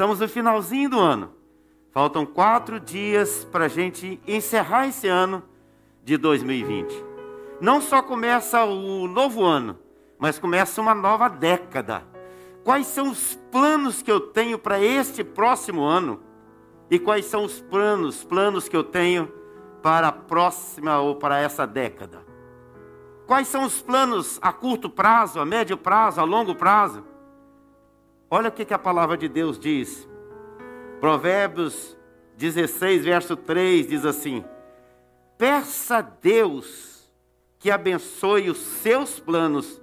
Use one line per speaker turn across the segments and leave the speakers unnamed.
estamos no finalzinho do ano. Faltam quatro dias para a gente encerrar esse ano de 2020. Não só começa o novo ano, mas começa uma nova década. Quais são os planos que eu tenho para este próximo ano? E quais são os planos, planos que eu tenho para a próxima ou para essa década? Quais são os planos a curto prazo, a médio prazo, a longo prazo? Olha o que, que a palavra de Deus diz. Provérbios 16, verso 3 diz assim: Peça a Deus que abençoe os seus planos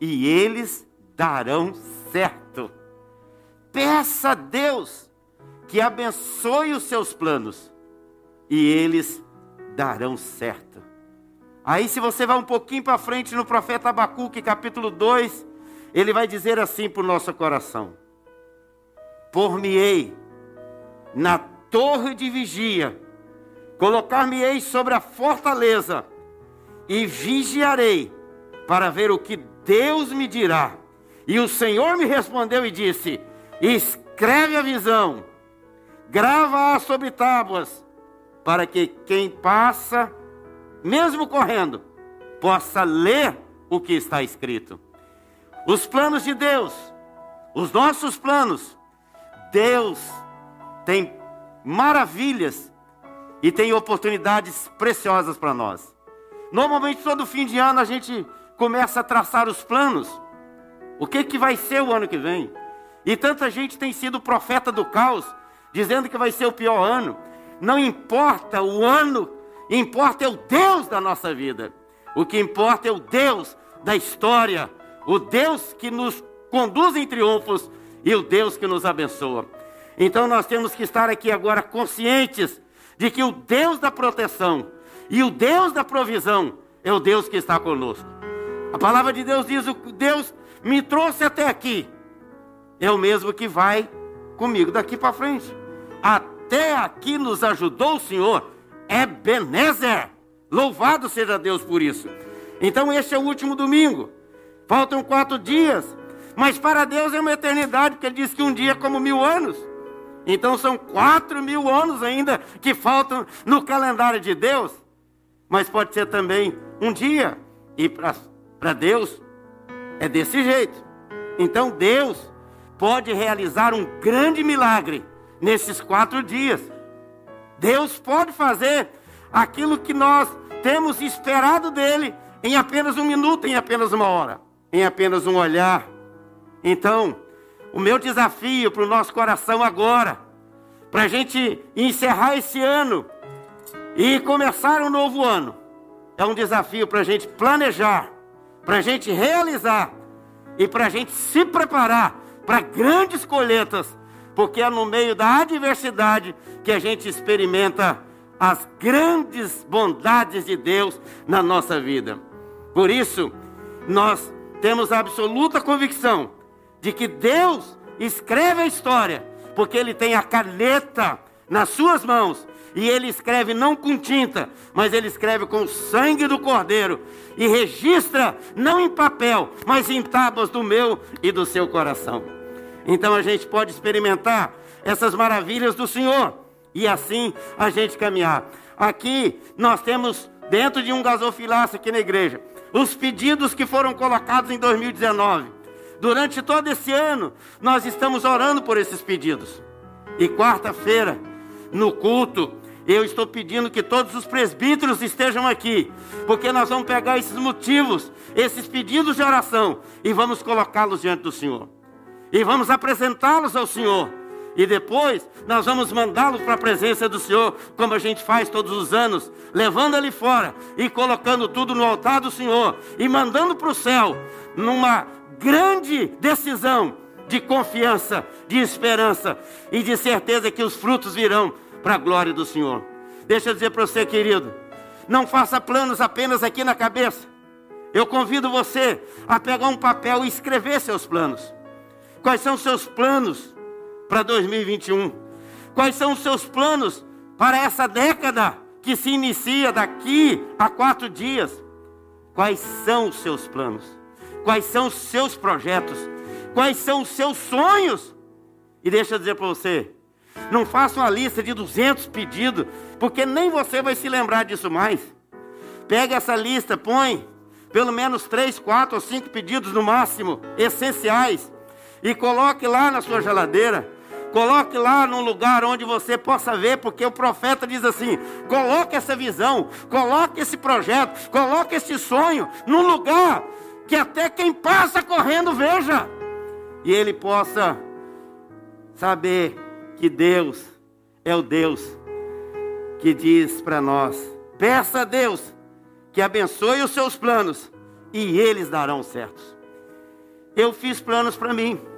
e eles darão certo. Peça a Deus que abençoe os seus planos e eles darão certo. Aí, se você vai um pouquinho para frente no profeta Abacuque, capítulo 2, ele vai dizer assim para o nosso coração: Por-me-ei na torre de vigia, colocar-me-ei sobre a fortaleza e vigiarei para ver o que Deus me dirá. E o Senhor me respondeu e disse: Escreve a visão, grava-a sobre tábuas, para que quem passa, mesmo correndo, possa ler o que está escrito. Os planos de Deus, os nossos planos, Deus tem maravilhas e tem oportunidades preciosas para nós. Normalmente, todo fim de ano, a gente começa a traçar os planos. O que, que vai ser o ano que vem? E tanta gente tem sido profeta do caos, dizendo que vai ser o pior ano. Não importa o ano, importa é o Deus da nossa vida. O que importa é o Deus da história, o Deus que nos conduz em triunfos e o Deus que nos abençoa. Então nós temos que estar aqui agora conscientes de que o Deus da proteção e o Deus da provisão é o Deus que está conosco. A palavra de Deus diz: Deus me trouxe até aqui, é o mesmo que vai comigo daqui para frente. Até aqui nos ajudou o Senhor, é Benézer. Louvado seja Deus por isso. Então, este é o último domingo. Faltam quatro dias. Mas para Deus é uma eternidade, porque Ele diz que um dia é como mil anos. Então são quatro mil anos ainda que faltam no calendário de Deus. Mas pode ser também um dia. E para Deus é desse jeito. Então Deus pode realizar um grande milagre nesses quatro dias. Deus pode fazer aquilo que nós temos esperado dele em apenas um minuto, em apenas uma hora, em apenas um olhar. Então, o meu desafio para o nosso coração agora, para a gente encerrar esse ano e começar um novo ano, é um desafio para a gente planejar, para a gente realizar e para a gente se preparar para grandes colheitas, porque é no meio da adversidade que a gente experimenta as grandes bondades de Deus na nossa vida. Por isso, nós temos a absoluta convicção de que Deus escreve a história, porque Ele tem a caneta nas suas mãos. E ele escreve não com tinta, mas ele escreve com o sangue do cordeiro. E registra não em papel, mas em tábuas do meu e do seu coração. Então a gente pode experimentar essas maravilhas do Senhor. E assim a gente caminhar. Aqui nós temos, dentro de um gasofilaço aqui na igreja, os pedidos que foram colocados em 2019. Durante todo esse ano, nós estamos orando por esses pedidos. E quarta-feira, no culto, eu estou pedindo que todos os presbíteros estejam aqui, porque nós vamos pegar esses motivos, esses pedidos de oração, e vamos colocá-los diante do Senhor. E vamos apresentá-los ao Senhor. E depois nós vamos mandá-los para a presença do Senhor, como a gente faz todos os anos, levando ele fora e colocando tudo no altar do Senhor e mandando para o céu, numa grande decisão de confiança, de esperança e de certeza que os frutos virão para a glória do Senhor. Deixa eu dizer para você, querido, não faça planos apenas aqui na cabeça. Eu convido você a pegar um papel e escrever seus planos. Quais são seus planos para 2021? Quais são os seus planos para essa década que se inicia daqui a quatro dias? Quais são os seus planos? Quais são os seus projetos? Quais são os seus sonhos? E deixa eu dizer para você, não faça uma lista de 200 pedidos, porque nem você vai se lembrar disso mais. Pega essa lista, põe pelo menos três, quatro ou cinco pedidos no máximo, essenciais, e coloque lá na sua geladeira. Coloque lá num lugar onde você possa ver, porque o profeta diz assim: coloque essa visão, coloque esse projeto, coloque esse sonho num lugar que até quem passa correndo veja, e ele possa saber que Deus é o Deus que diz para nós: peça a Deus que abençoe os seus planos e eles darão certos. Eu fiz planos para mim.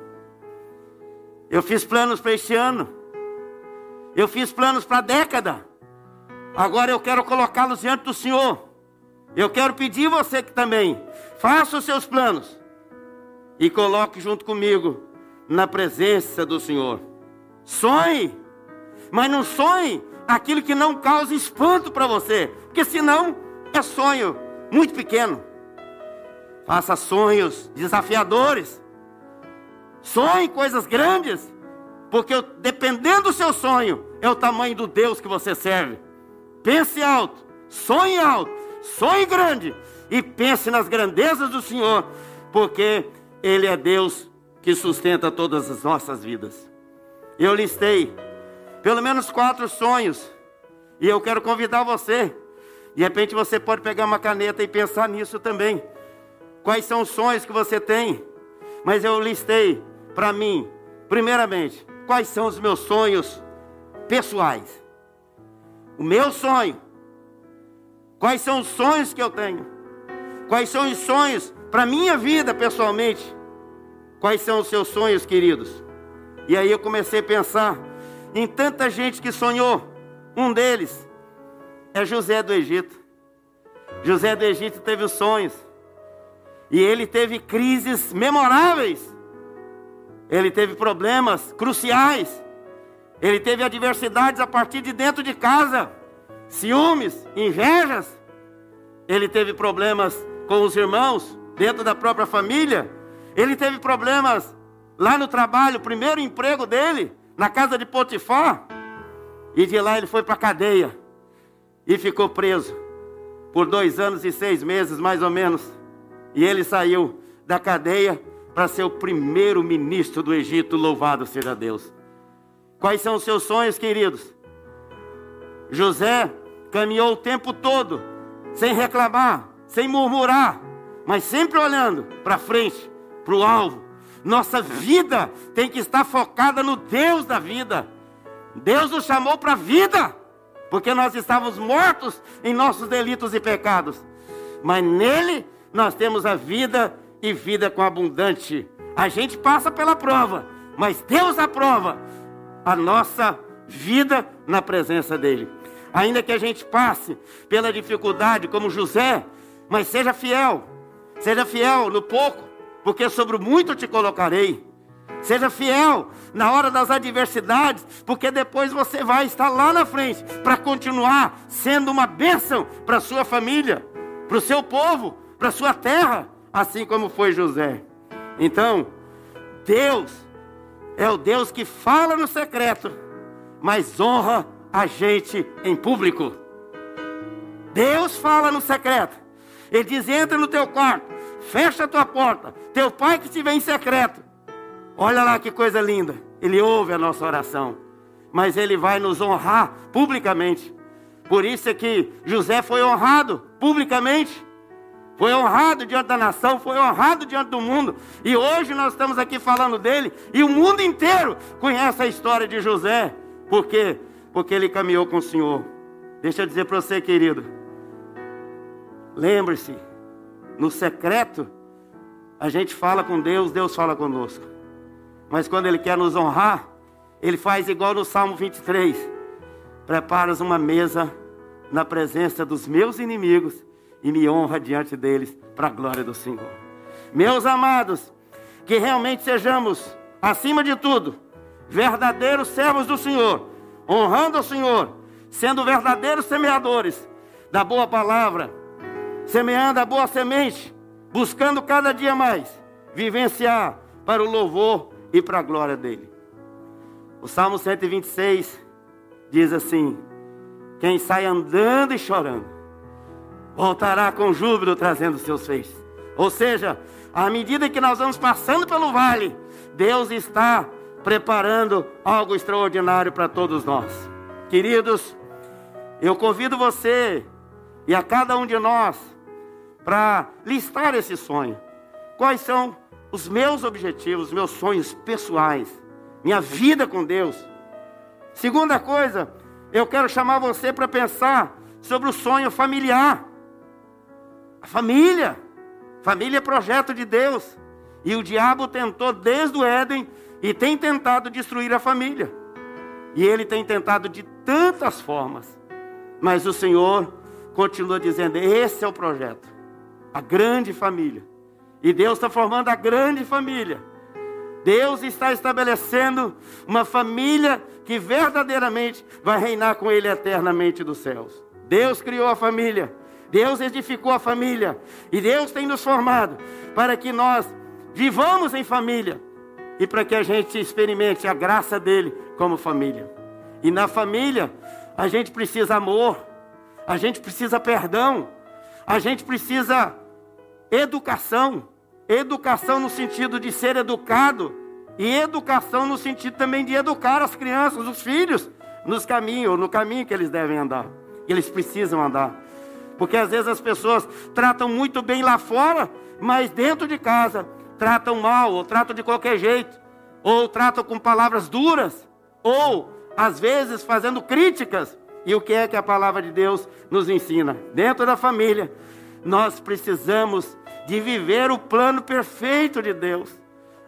Eu fiz planos para este ano. Eu fiz planos para a década. Agora eu quero colocá-los diante do Senhor. Eu quero pedir você que também faça os seus planos e coloque junto comigo na presença do Senhor. Sonhe, mas não sonhe aquilo que não cause espanto para você, porque senão é sonho muito pequeno. Faça sonhos desafiadores. Sonhe coisas grandes. Porque dependendo do seu sonho, é o tamanho do Deus que você serve. Pense alto, sonhe alto, sonhe grande e pense nas grandezas do Senhor, porque Ele é Deus que sustenta todas as nossas vidas. Eu listei pelo menos quatro sonhos e eu quero convidar você de repente você pode pegar uma caneta e pensar nisso também. Quais são os sonhos que você tem? Mas eu listei para mim, primeiramente, quais são os meus sonhos pessoais. O meu sonho. Quais são os sonhos que eu tenho? Quais são os sonhos para minha vida pessoalmente? Quais são os seus sonhos, queridos? E aí eu comecei a pensar em tanta gente que sonhou. Um deles é José do Egito. José do Egito teve os sonhos. E ele teve crises memoráveis. Ele teve problemas cruciais. Ele teve adversidades a partir de dentro de casa, ciúmes, invejas. Ele teve problemas com os irmãos, dentro da própria família. Ele teve problemas lá no trabalho, primeiro emprego dele, na casa de Potifar. E de lá ele foi para a cadeia e ficou preso por dois anos e seis meses, mais ou menos. E ele saiu da cadeia para ser o primeiro ministro do Egito, louvado seja Deus. Quais são os seus sonhos, queridos? José caminhou o tempo todo, sem reclamar, sem murmurar, mas sempre olhando para frente, para o alvo. Nossa vida tem que estar focada no Deus da vida. Deus nos chamou para a vida porque nós estávamos mortos em nossos delitos e pecados. Mas nele nós temos a vida e vida com abundante. A gente passa pela prova, mas Deus aprova a nossa vida na presença dele. Ainda que a gente passe pela dificuldade, como José, mas seja fiel. Seja fiel no pouco, porque sobre muito te colocarei. Seja fiel na hora das adversidades, porque depois você vai estar lá na frente para continuar sendo uma bênção para sua família, para o seu povo, para sua terra, assim como foi José. Então, Deus é o Deus que fala no secreto, mas honra a gente em público. Deus fala no secreto. Ele diz: entra no teu quarto, fecha a tua porta. Teu pai que te vê em secreto Olha lá que coisa linda. Ele ouve a nossa oração, mas ele vai nos honrar publicamente. Por isso é que José foi honrado publicamente. Foi honrado diante da nação, foi honrado diante do mundo. E hoje nós estamos aqui falando dele, e o mundo inteiro conhece a história de José. Por quê? Porque ele caminhou com o Senhor. Deixa eu dizer para você, querido. Lembre-se, no secreto, a gente fala com Deus, Deus fala conosco. Mas quando Ele quer nos honrar, Ele faz igual no Salmo 23: Preparas uma mesa na presença dos meus inimigos e me honra diante deles, para a glória do Senhor. Meus amados, que realmente sejamos, acima de tudo, verdadeiros servos do Senhor, honrando o Senhor, sendo verdadeiros semeadores da boa palavra, semeando a boa semente, buscando cada dia mais vivenciar para o louvor e para a glória dele. O Salmo 126 diz assim: Quem sai andando e chorando, voltará com júbilo trazendo seus feitos. Ou seja, à medida que nós vamos passando pelo vale, Deus está preparando algo extraordinário para todos nós. Queridos, eu convido você e a cada um de nós para listar esse sonho. Quais são os meus objetivos, meus sonhos pessoais, minha vida com Deus? Segunda coisa, eu quero chamar você para pensar sobre o sonho familiar. A família. Família é projeto de Deus. E o diabo tentou desde o Éden e tem tentado destruir a família. E ele tem tentado de tantas formas. Mas o Senhor continua dizendo: esse é o projeto. A grande família. E Deus está formando a grande família. Deus está estabelecendo uma família que verdadeiramente vai reinar com Ele eternamente dos céus. Deus criou a família. Deus edificou a família. E Deus tem nos formado para que nós vivamos em família e para que a gente experimente a graça dele como família. E na família, a gente precisa amor, a gente precisa perdão, a gente precisa educação. Educação no sentido de ser educado, e educação no sentido também de educar as crianças, os filhos, nos caminhos, no caminho que eles devem andar. Eles precisam andar. Porque às vezes as pessoas tratam muito bem lá fora, mas dentro de casa tratam mal, ou tratam de qualquer jeito, ou tratam com palavras duras, ou às vezes fazendo críticas. E o que é que a palavra de Deus nos ensina? Dentro da família, nós precisamos de viver o plano perfeito de Deus,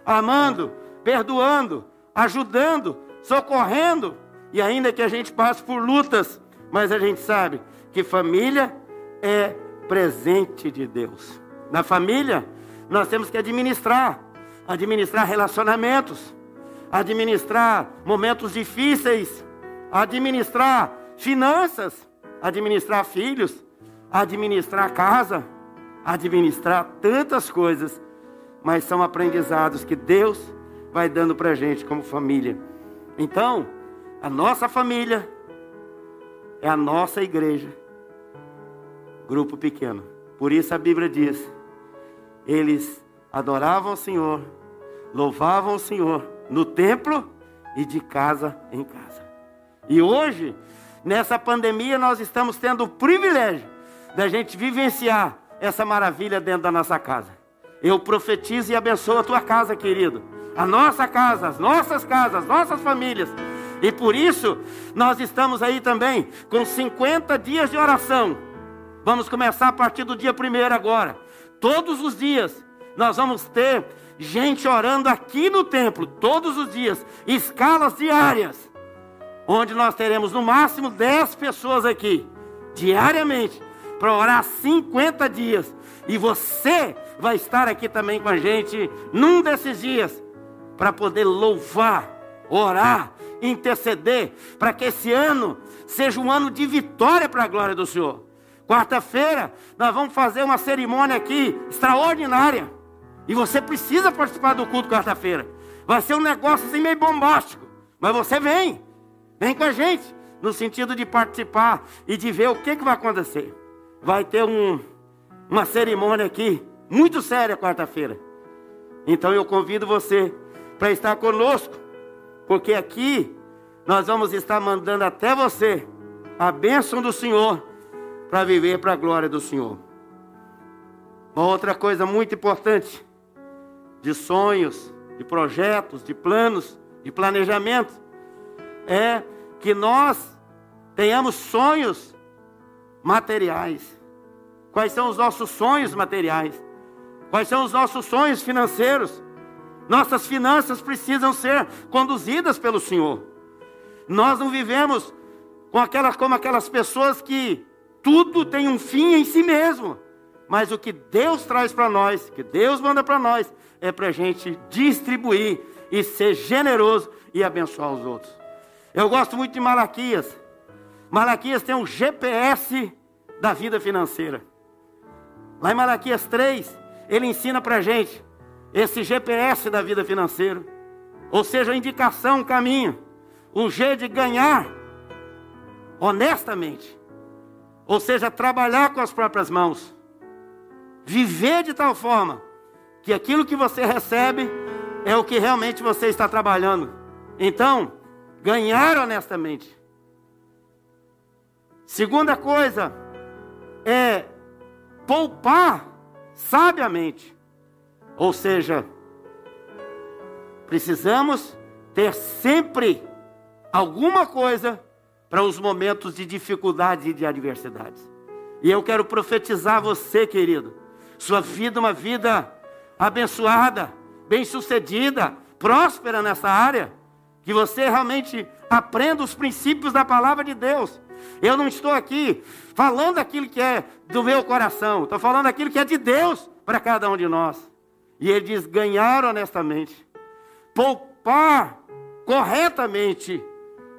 amando, perdoando, ajudando, socorrendo, e ainda que a gente passe por lutas, mas a gente sabe que família é presente de Deus. Na família, nós temos que administrar, administrar relacionamentos, administrar momentos difíceis, administrar finanças, administrar filhos, administrar casa, administrar tantas coisas, mas são aprendizados que Deus vai dando para a gente como família. Então, a nossa família é a nossa igreja, grupo pequeno. Por isso a Bíblia diz: eles adoravam o Senhor, louvavam o Senhor no templo e de casa em casa. E hoje, nessa pandemia, nós estamos tendo o privilégio da gente vivenciar essa maravilha dentro da nossa casa. Eu profetizo e abençoo a tua casa, querido. A nossa casa, as nossas casas, as nossas famílias. E por isso, nós estamos aí também com 50 dias de oração. Vamos começar a partir do dia primeiro agora. Todos os dias, nós vamos ter gente orando aqui no templo, todos os dias, escalas diárias, onde nós teremos no máximo 10 pessoas aqui, diariamente, para orar 50 dias. E você vai estar aqui também com a gente num desses dias, para poder louvar, orar, interceder, para que esse ano seja um ano de vitória para a glória do Senhor. Quarta-feira, nós vamos fazer uma cerimônia aqui extraordinária. E você precisa participar do culto quarta-feira. Vai ser um negócio assim meio bombástico. Mas você vem. Vem com a gente. No sentido de participar e de ver o que, que vai acontecer. Vai ter um, uma cerimônia aqui, muito séria quarta-feira. Então eu convido você para estar conosco. Porque aqui nós vamos estar mandando até você a bênção do Senhor para viver para a glória do Senhor. Uma outra coisa muito importante de sonhos, de projetos, de planos, de planejamento, é que nós tenhamos sonhos materiais. Quais são os nossos sonhos materiais? Quais são os nossos sonhos financeiros? Nossas finanças precisam ser conduzidas pelo Senhor. Nós não vivemos com aquelas, como aquelas pessoas que tudo tem um fim em si mesmo. Mas o que Deus traz para nós, que Deus manda para nós, é para a gente distribuir e ser generoso e abençoar os outros. Eu gosto muito de Malaquias. Malaquias tem um GPS da vida financeira. Lá em Malaquias 3, ele ensina para a gente esse GPS da vida financeira. Ou seja, a indicação, o caminho. o G de ganhar honestamente. Ou seja, trabalhar com as próprias mãos. Viver de tal forma que aquilo que você recebe é o que realmente você está trabalhando. Então, ganhar honestamente. Segunda coisa é poupar sabiamente. Ou seja, precisamos ter sempre alguma coisa para os momentos de dificuldade e de adversidades. E eu quero profetizar você, querido, sua vida uma vida abençoada, bem-sucedida, próspera nessa área, que você realmente aprenda os princípios da palavra de Deus. Eu não estou aqui falando aquilo que é do meu coração, estou falando aquilo que é de Deus para cada um de nós. E ele diz: ganhar honestamente, poupar corretamente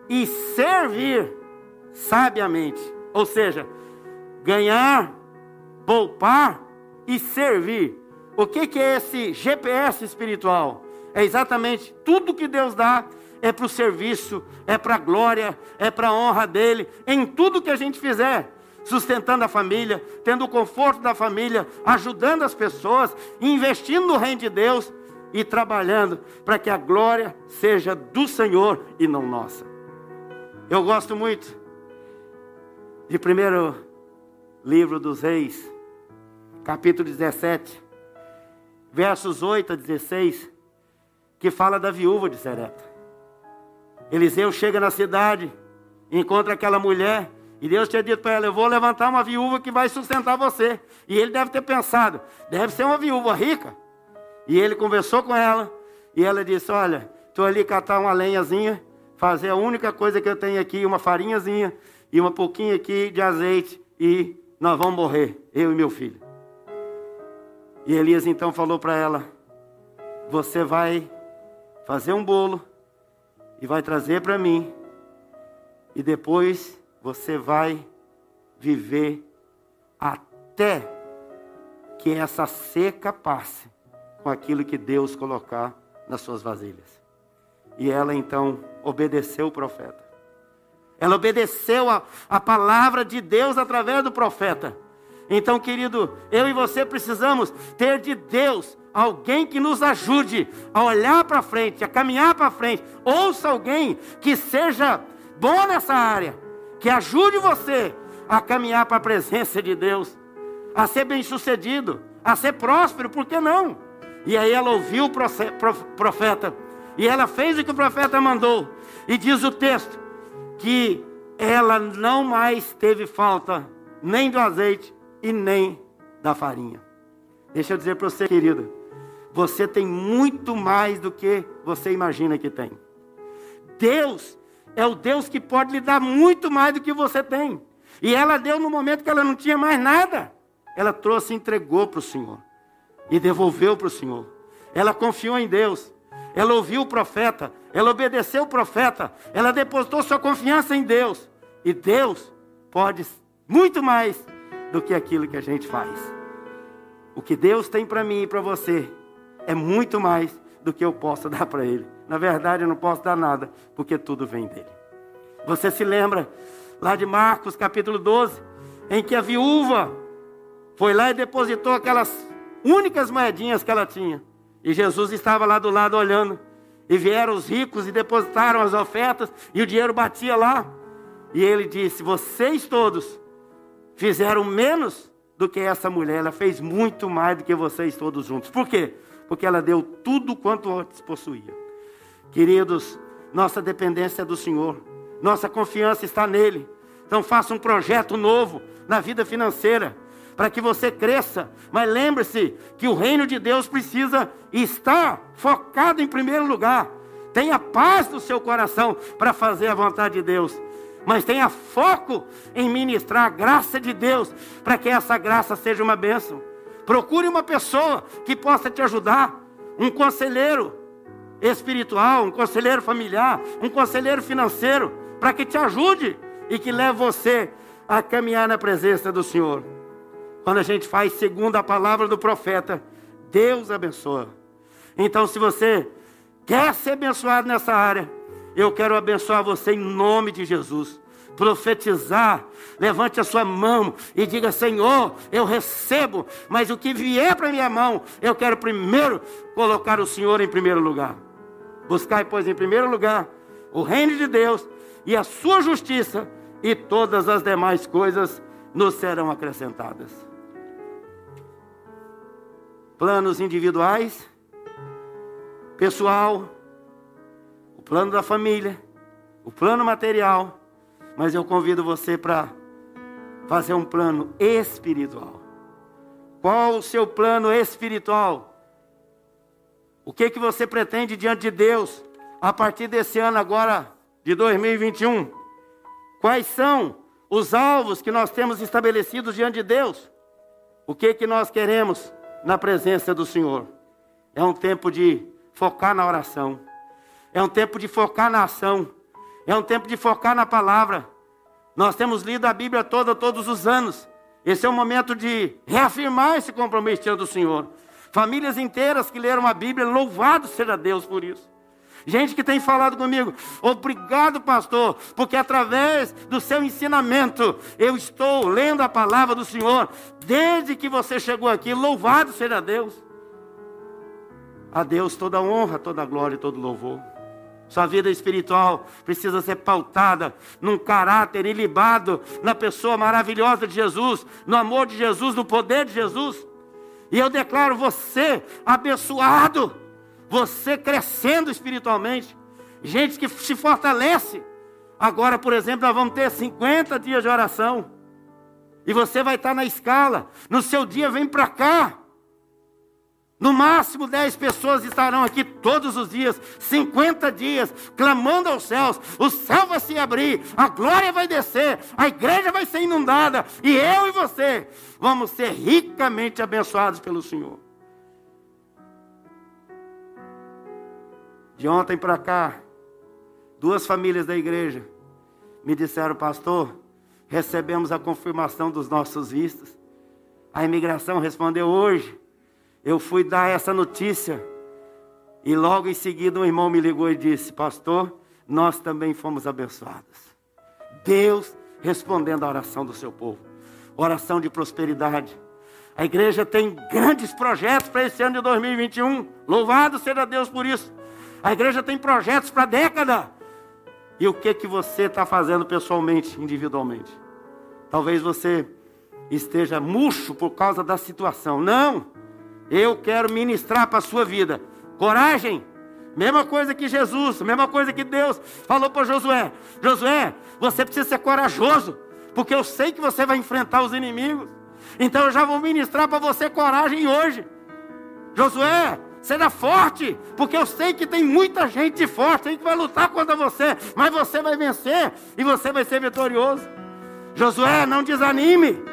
e servir sabiamente. Ou seja, ganhar, poupar e servir. O que, que é esse GPS espiritual? É exatamente tudo que Deus dá é para o serviço, é para a glória, é para a honra dele, em tudo que a gente fizer, sustentando a família, tendo o conforto da família, ajudando as pessoas, investindo no reino de Deus e trabalhando para que a glória seja do Senhor e não nossa. Eu gosto muito de primeiro livro dos Reis, capítulo 17, versos 8 a 16, que fala da viúva de Sereta. Eliseu chega na cidade, encontra aquela mulher, e Deus tinha dito para ela: Eu vou levantar uma viúva que vai sustentar você. E ele deve ter pensado: deve ser uma viúva rica. E ele conversou com ela, e ela disse: Olha, estou ali catar uma lenhazinha, fazer a única coisa que eu tenho aqui, uma farinhazinha e uma pouquinho aqui de azeite, e nós vamos morrer, eu e meu filho. E Elias então falou para ela: Você vai fazer um bolo e vai trazer para mim. E depois você vai viver até que essa seca passe com aquilo que Deus colocar nas suas vasilhas. E ela então obedeceu o profeta. Ela obedeceu a, a palavra de Deus através do profeta. Então, querido, eu e você precisamos ter de Deus alguém que nos ajude a olhar para frente, a caminhar para frente. Ouça alguém que seja bom nessa área, que ajude você a caminhar para a presença de Deus, a ser bem-sucedido, a ser próspero, por que não? E aí ela ouviu o profeta, e ela fez o que o profeta mandou, e diz o texto que ela não mais teve falta nem do azeite e nem da farinha. Deixa eu dizer para você, querido, você tem muito mais do que você imagina que tem. Deus é o Deus que pode lhe dar muito mais do que você tem. E ela deu no momento que ela não tinha mais nada. Ela trouxe e entregou para o Senhor. E devolveu para o Senhor. Ela confiou em Deus. Ela ouviu o profeta. Ela obedeceu o profeta. Ela depositou sua confiança em Deus. E Deus pode muito mais do que aquilo que a gente faz. O que Deus tem para mim e para você é muito mais do que eu posso dar para ele. Na verdade, eu não posso dar nada, porque tudo vem dele. Você se lembra lá de Marcos capítulo 12, em que a viúva foi lá e depositou aquelas únicas moedinhas que ela tinha. E Jesus estava lá do lado olhando. E vieram os ricos e depositaram as ofertas, e o dinheiro batia lá. E ele disse: Vocês todos fizeram menos do que essa mulher, ela fez muito mais do que vocês todos juntos. Por quê? porque ela deu tudo quanto antes possuía. Queridos, nossa dependência é do Senhor, nossa confiança está nele. Então faça um projeto novo na vida financeira, para que você cresça. Mas lembre-se que o reino de Deus precisa estar focado em primeiro lugar. Tenha paz no seu coração para fazer a vontade de Deus. Mas tenha foco em ministrar a graça de Deus, para que essa graça seja uma bênção. Procure uma pessoa que possa te ajudar, um conselheiro espiritual, um conselheiro familiar, um conselheiro financeiro, para que te ajude e que leve você a caminhar na presença do Senhor. Quando a gente faz segundo a palavra do profeta, Deus abençoa. Então, se você quer ser abençoado nessa área, Eu quero abençoar você em nome de Jesus. Profetizar, levante a sua mão e diga: Senhor, eu recebo, mas o que vier para minha mão, eu quero primeiro colocar o Senhor em primeiro lugar. Buscar, pois, em primeiro lugar o reino de Deus e a sua justiça, e todas as demais coisas nos serão acrescentadas. Planos individuais, pessoal, o plano da família, o plano material, mas eu convido você para fazer um plano espiritual. Qual o seu plano espiritual? O que que você pretende diante de Deus a partir desse ano agora de 2021? Quais são os alvos que nós temos estabelecidos diante de Deus? O que que nós queremos na presença do Senhor? É um tempo de focar na oração. É um tempo de focar na ação. É um tempo de focar na palavra. Nós temos lido a Bíblia toda, todos os anos. Esse é o momento de reafirmar esse compromisso do Senhor. Famílias inteiras que leram a Bíblia, louvado seja Deus por isso. Gente que tem falado comigo, obrigado, pastor, porque através do seu ensinamento eu estou lendo a palavra do Senhor desde que você chegou aqui. Louvado seja Deus. A Deus toda honra, toda glória e todo louvor. Sua vida espiritual precisa ser pautada num caráter ilibado na pessoa maravilhosa de Jesus, no amor de Jesus, no poder de Jesus. E eu declaro você abençoado, você crescendo espiritualmente, gente que se fortalece. Agora, por exemplo, nós vamos ter 50 dias de oração. E você vai estar na escala. No seu dia, vem para cá. No máximo 10 pessoas estarão aqui todos os dias, 50 dias, clamando aos céus. O céu vai se abrir, a glória vai descer, a igreja vai ser inundada, e eu e você vamos ser ricamente abençoados pelo Senhor. De ontem para cá, duas famílias da igreja me disseram, pastor, recebemos a confirmação dos nossos vistos. A imigração respondeu hoje eu fui dar essa notícia. E logo em seguida um irmão me ligou e disse: Pastor, nós também fomos abençoados. Deus respondendo à oração do seu povo. Oração de prosperidade. A igreja tem grandes projetos para esse ano de 2021. Louvado seja Deus por isso. A igreja tem projetos para década. E o que que você está fazendo pessoalmente, individualmente? Talvez você esteja murcho por causa da situação. Não! Eu quero ministrar para a sua vida. Coragem. Mesma coisa que Jesus, mesma coisa que Deus falou para Josué. Josué, você precisa ser corajoso, porque eu sei que você vai enfrentar os inimigos. Então eu já vou ministrar para você coragem hoje. Josué, seja forte, porque eu sei que tem muita gente forte aí que vai lutar contra você, mas você vai vencer e você vai ser vitorioso. Josué, não desanime.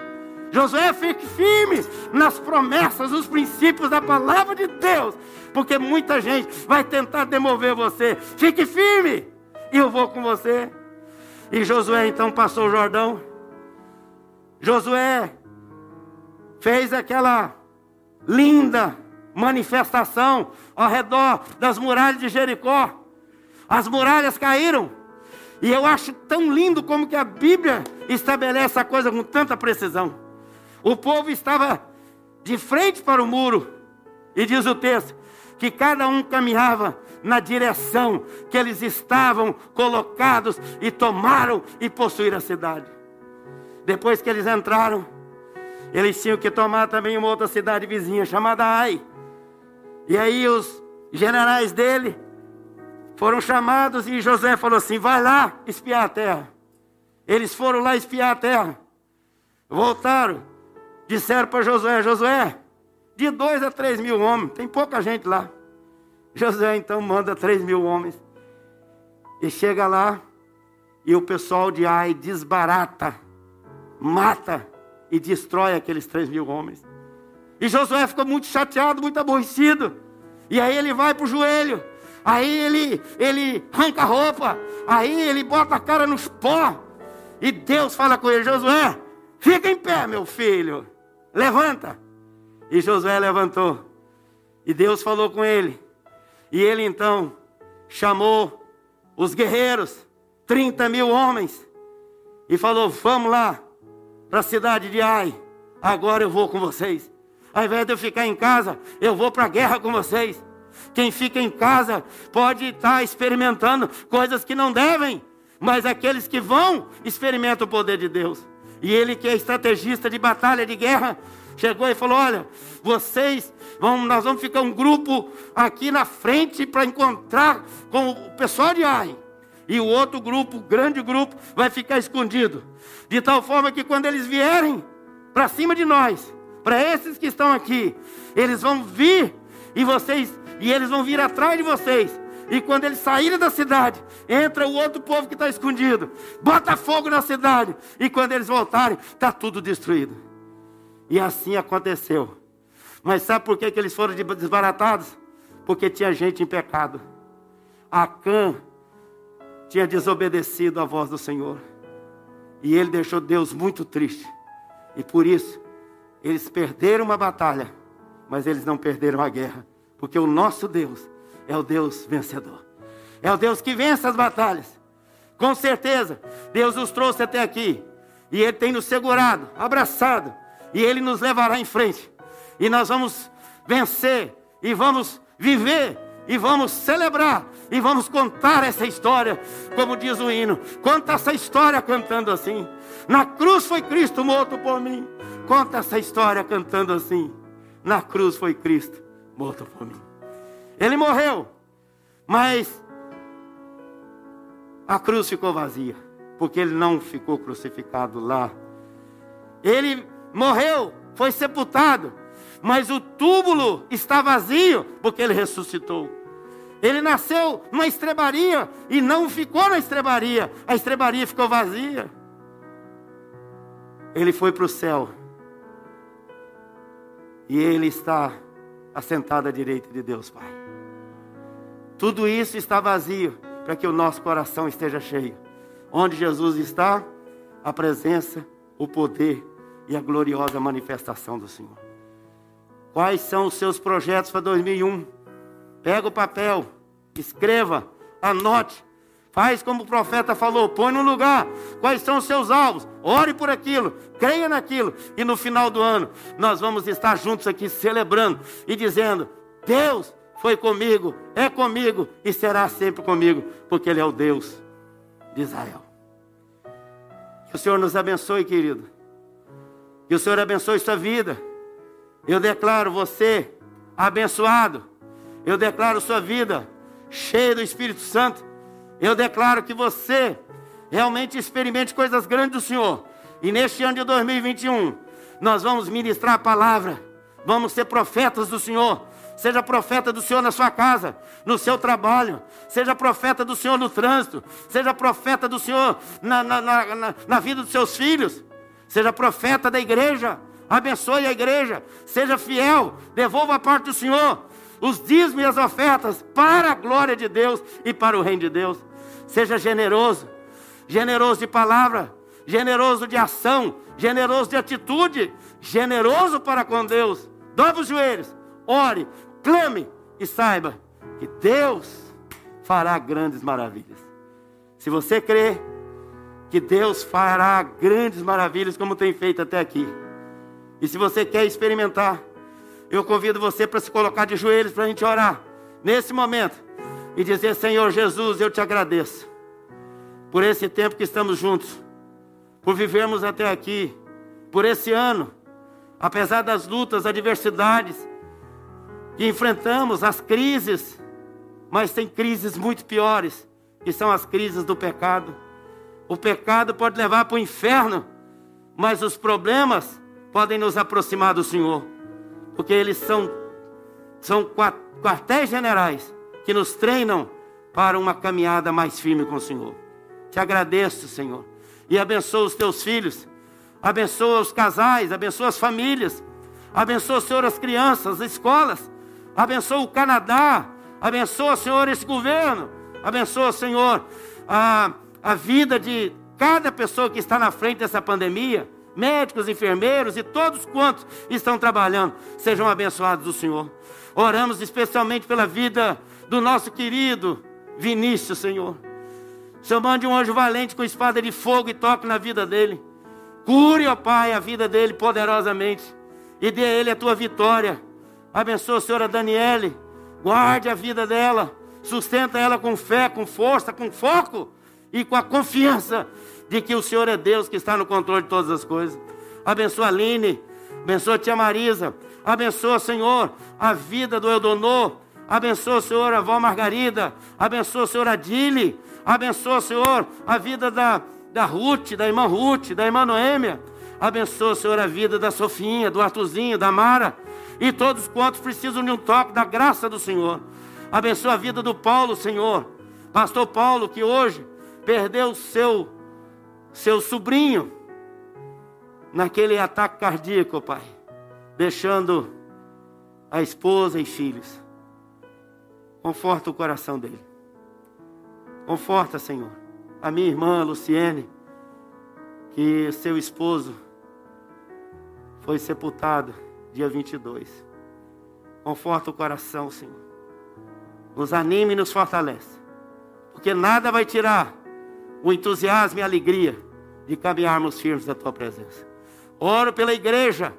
Josué, fique firme nas promessas, nos princípios da palavra de Deus, porque muita gente vai tentar demover você. Fique firme, e eu vou com você. E Josué então passou o Jordão. Josué fez aquela linda manifestação ao redor das muralhas de Jericó. As muralhas caíram. E eu acho tão lindo como que a Bíblia estabelece a coisa com tanta precisão. O povo estava de frente para o muro, e diz o texto que cada um caminhava na direção que eles estavam colocados e tomaram e possuíram a cidade. Depois que eles entraram, eles tinham que tomar também uma outra cidade vizinha chamada Ai. E aí os generais dele foram chamados e José falou assim: vai lá espiar a terra. Eles foram lá espiar a terra. Voltaram disseram para Josué: Josué, de dois a três mil homens, tem pouca gente lá. Josué então manda três mil homens. E chega lá, e o pessoal de Ai desbarata, mata e destrói aqueles três mil homens. E Josué ficou muito chateado, muito aborrecido. E aí ele vai para o joelho. Aí ele, ele arranca a roupa. Aí ele bota a cara nos pó. E Deus fala com ele: Josué, fica em pé, meu filho levanta. E Josué levantou. E Deus falou com ele. E ele então chamou os guerreiros, 30 mil homens, e falou: Vamos lá para a cidade de Ai, agora eu vou com vocês. Ao invés de eu ficar em casa, eu vou para a guerra com vocês. Quem fica em casa pode estar experimentando coisas que não devem, mas aqueles que vão experimentam o poder de Deus. E ele que é estrategista de batalha, de guerra, chegou e falou: Olha, vocês vão, nós vamos ficar um grupo aqui na frente para encontrar com o pessoal de Ai. E o outro grupo, grande grupo, vai ficar escondido. De tal forma que quando eles vierem para cima de nós, para esses que estão aqui, eles vão vir e vocês e eles vão vir atrás de vocês. E quando eles saírem da cidade, entra o outro povo que está escondido, bota fogo na cidade. E quando eles voltarem, está tudo destruído. E assim aconteceu. Mas sabe por que, que eles foram desbaratados? Porque tinha gente em pecado. Acã tinha desobedecido a voz do Senhor. E ele deixou Deus muito triste. E por isso, eles perderam uma batalha, mas eles não perderam a guerra. Porque o nosso Deus é o Deus vencedor. É o Deus que vence as batalhas. Com certeza, Deus nos trouxe até aqui. E Ele tem nos segurado, abraçado. E Ele nos levará em frente. E nós vamos vencer. E vamos viver. E vamos celebrar. E vamos contar essa história. Como diz o hino. Conta essa história cantando assim. Na cruz foi Cristo morto por mim. Conta essa história cantando assim. Na cruz foi Cristo morto por mim. Ele morreu, mas a cruz ficou vazia, porque ele não ficou crucificado lá. Ele morreu, foi sepultado, mas o túmulo está vazio, porque ele ressuscitou. Ele nasceu numa estrebaria e não ficou na estrebaria, a estrebaria ficou vazia. Ele foi para o céu. E ele está assentado à direita de Deus, Pai. Tudo isso está vazio para que o nosso coração esteja cheio. Onde Jesus está, a presença, o poder e a gloriosa manifestação do Senhor. Quais são os seus projetos para 2001? Pega o papel, escreva, anote. Faz como o profeta falou, põe no lugar. Quais são os seus alvos? Ore por aquilo, creia naquilo. E no final do ano, nós vamos estar juntos aqui celebrando e dizendo: Deus foi comigo, é comigo e será sempre comigo, porque Ele é o Deus de Israel. Que o Senhor nos abençoe, querido. Que o Senhor abençoe sua vida. Eu declaro você abençoado. Eu declaro sua vida cheia do Espírito Santo. Eu declaro que você realmente experimente coisas grandes do Senhor. E neste ano de 2021, nós vamos ministrar a palavra. Vamos ser profetas do Senhor. Seja profeta do Senhor na sua casa, no seu trabalho. Seja profeta do Senhor no trânsito. Seja profeta do Senhor na, na, na, na vida dos seus filhos. Seja profeta da igreja. Abençoe a igreja. Seja fiel. Devolva a parte do Senhor os dízimos e as ofertas para a glória de Deus e para o reino de Deus. Seja generoso, generoso de palavra, generoso de ação, generoso de atitude, generoso para com Deus. Dobre os joelhos, ore, clame. E saiba que Deus fará grandes maravilhas. Se você crê que Deus fará grandes maravilhas como tem feito até aqui, e se você quer experimentar, eu convido você para se colocar de joelhos para a gente orar nesse momento e dizer: Senhor Jesus, eu te agradeço por esse tempo que estamos juntos, por vivermos até aqui, por esse ano, apesar das lutas, adversidades que enfrentamos, as crises, mas tem crises muito piores, que são as crises do pecado. O pecado pode levar para o inferno, mas os problemas podem nos aproximar do Senhor porque eles são, são quartéis generais que nos treinam para uma caminhada mais firme com o Senhor. Te agradeço, Senhor, e abençoa os teus filhos, abençoa os casais, abençoa as famílias, abençoa, Senhor, as crianças, as escolas, abençoa o Canadá, abençoa, Senhor, esse governo, abençoa, Senhor, a, a vida de cada pessoa que está na frente dessa pandemia médicos, enfermeiros e todos quantos estão trabalhando, sejam abençoados do Senhor. Oramos especialmente pela vida do nosso querido Vinícius, Senhor. Senhor, mande um anjo valente com espada de fogo e toque na vida dele. Cure, ó Pai, a vida dele poderosamente. E dê a ele a tua vitória. Abençoa, a Daniele. Guarde a vida dela. Sustenta ela com fé, com força, com foco e com a confiança de que o Senhor é Deus que está no controle de todas as coisas. Abençoa a Aline. Abençoa a tia Marisa. Abençoa, Senhor, a vida do Eudonô. Abençoa, Senhor, a avó Margarida. Abençoa, Senhor, a Dile. Abençoa, Senhor, a vida da, da Ruth, da irmã Ruth, da irmã Noêmia. Abençoa, Senhor, a vida da Sofinha, do Artuzinho, da Mara. E todos quantos precisam de um toque da graça do Senhor. Abençoa a vida do Paulo, Senhor. Pastor Paulo, que hoje perdeu seu, seu sobrinho naquele ataque cardíaco, Pai. Deixando a esposa e filhos. Conforta o coração dele. Conforta, Senhor, a minha irmã Luciene, que seu esposo foi sepultado dia 22. Conforta o coração, Senhor. Nos anime e nos fortalece. Porque nada vai tirar o entusiasmo e a alegria de caminharmos firmes da tua presença. Oro pela igreja.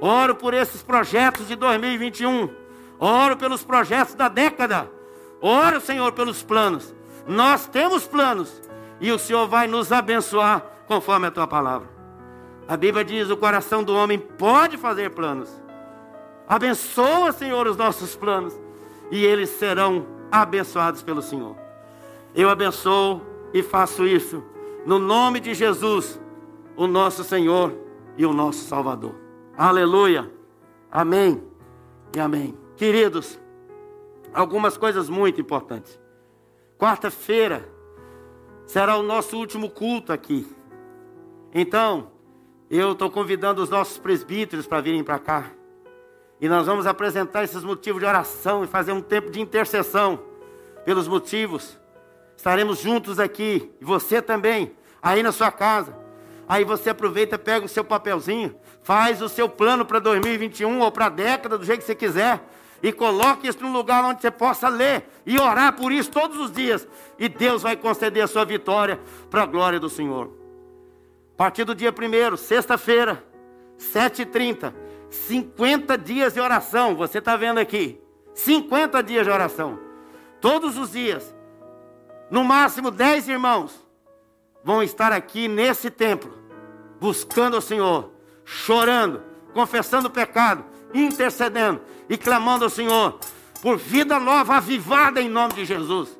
Oro por esses projetos de 2021 Oro pelos projetos da década. Oro, Senhor, pelos planos. Nós temos planos e o Senhor vai nos abençoar conforme a tua palavra. A Bíblia diz: o coração do homem pode fazer planos. Abençoa, Senhor, os nossos planos e eles serão abençoados pelo Senhor. Eu abençoo e faço isso no nome de Jesus, o nosso Senhor e o nosso Salvador. Aleluia. Amém e amém. Queridos, algumas coisas muito importantes. Quarta-feira será o nosso último culto aqui. Então, eu estou convidando os nossos presbíteros para virem para cá. E nós vamos apresentar esses motivos de oração e fazer um tempo de intercessão pelos motivos. Estaremos juntos aqui, e você também, aí na sua casa. Aí você aproveita, pega o seu papelzinho, faz o seu plano para 2021 ou para a década, do jeito que você quiser e coloque isso num lugar onde você possa ler e orar por isso todos os dias. E Deus vai conceder a sua vitória para a glória do Senhor. A partir do dia 1, sexta-feira, 7h30, 50 dias de oração. Você está vendo aqui? 50 dias de oração. Todos os dias. No máximo 10 irmãos vão estar aqui nesse templo, buscando o Senhor, chorando, confessando o pecado, intercedendo e clamando ao Senhor por vida nova, avivada em nome de Jesus.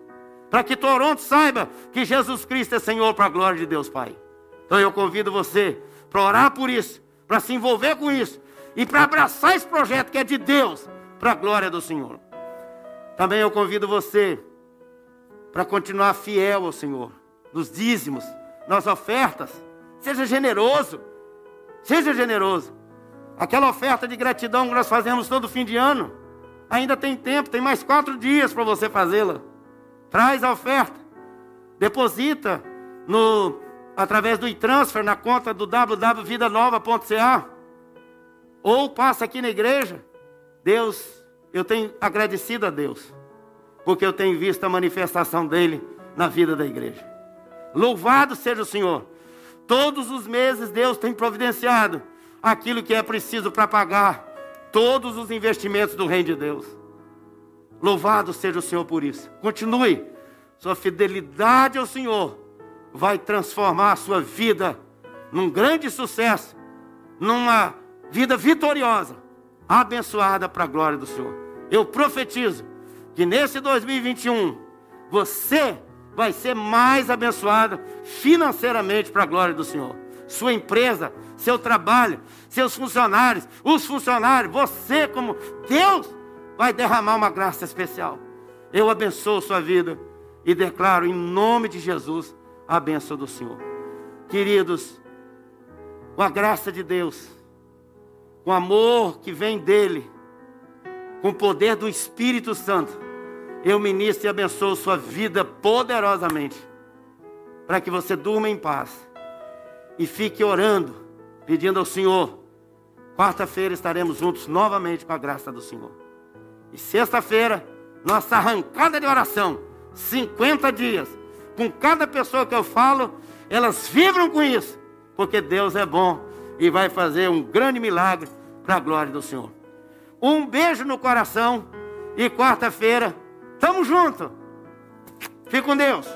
Para que Toronto saiba que Jesus Cristo é Senhor para a glória de Deus Pai. Então eu convido você para orar por isso, para se envolver com isso e para abraçar esse projeto que é de Deus para a glória do Senhor. Também eu convido você para continuar fiel ao Senhor, nos dízimos, nas ofertas. Seja generoso, seja generoso. Aquela oferta de gratidão que nós fazemos todo fim de ano, ainda tem tempo, tem mais quatro dias para você fazê-la. Traz a oferta, deposita no através do e-transfer na conta do www.vidanova.ca ou passa aqui na igreja. Deus, eu tenho agradecido a Deus, porque eu tenho visto a manifestação dele na vida da igreja. Louvado seja o Senhor. Todos os meses Deus tem providenciado aquilo que é preciso para pagar todos os investimentos do reino de Deus. Louvado seja o Senhor por isso. Continue. Sua fidelidade ao Senhor vai transformar a sua vida num grande sucesso, numa vida vitoriosa, abençoada para a glória do Senhor. Eu profetizo que nesse 2021 você vai ser mais abençoada financeiramente para a glória do Senhor. Sua empresa seu trabalho, seus funcionários, os funcionários, você como Deus vai derramar uma graça especial. Eu abençoo sua vida e declaro em nome de Jesus a bênção do Senhor. Queridos, com a graça de Deus, com o amor que vem dele, com o poder do Espírito Santo, eu ministro e abençoo sua vida poderosamente, para que você durma em paz e fique orando pedindo ao Senhor. Quarta-feira estaremos juntos novamente com a graça do Senhor. E sexta-feira, nossa arrancada de oração. 50 dias. com cada pessoa que eu falo, elas vibram com isso, porque Deus é bom e vai fazer um grande milagre para a glória do Senhor. Um beijo no coração e quarta-feira, tamo junto. Fique com Deus.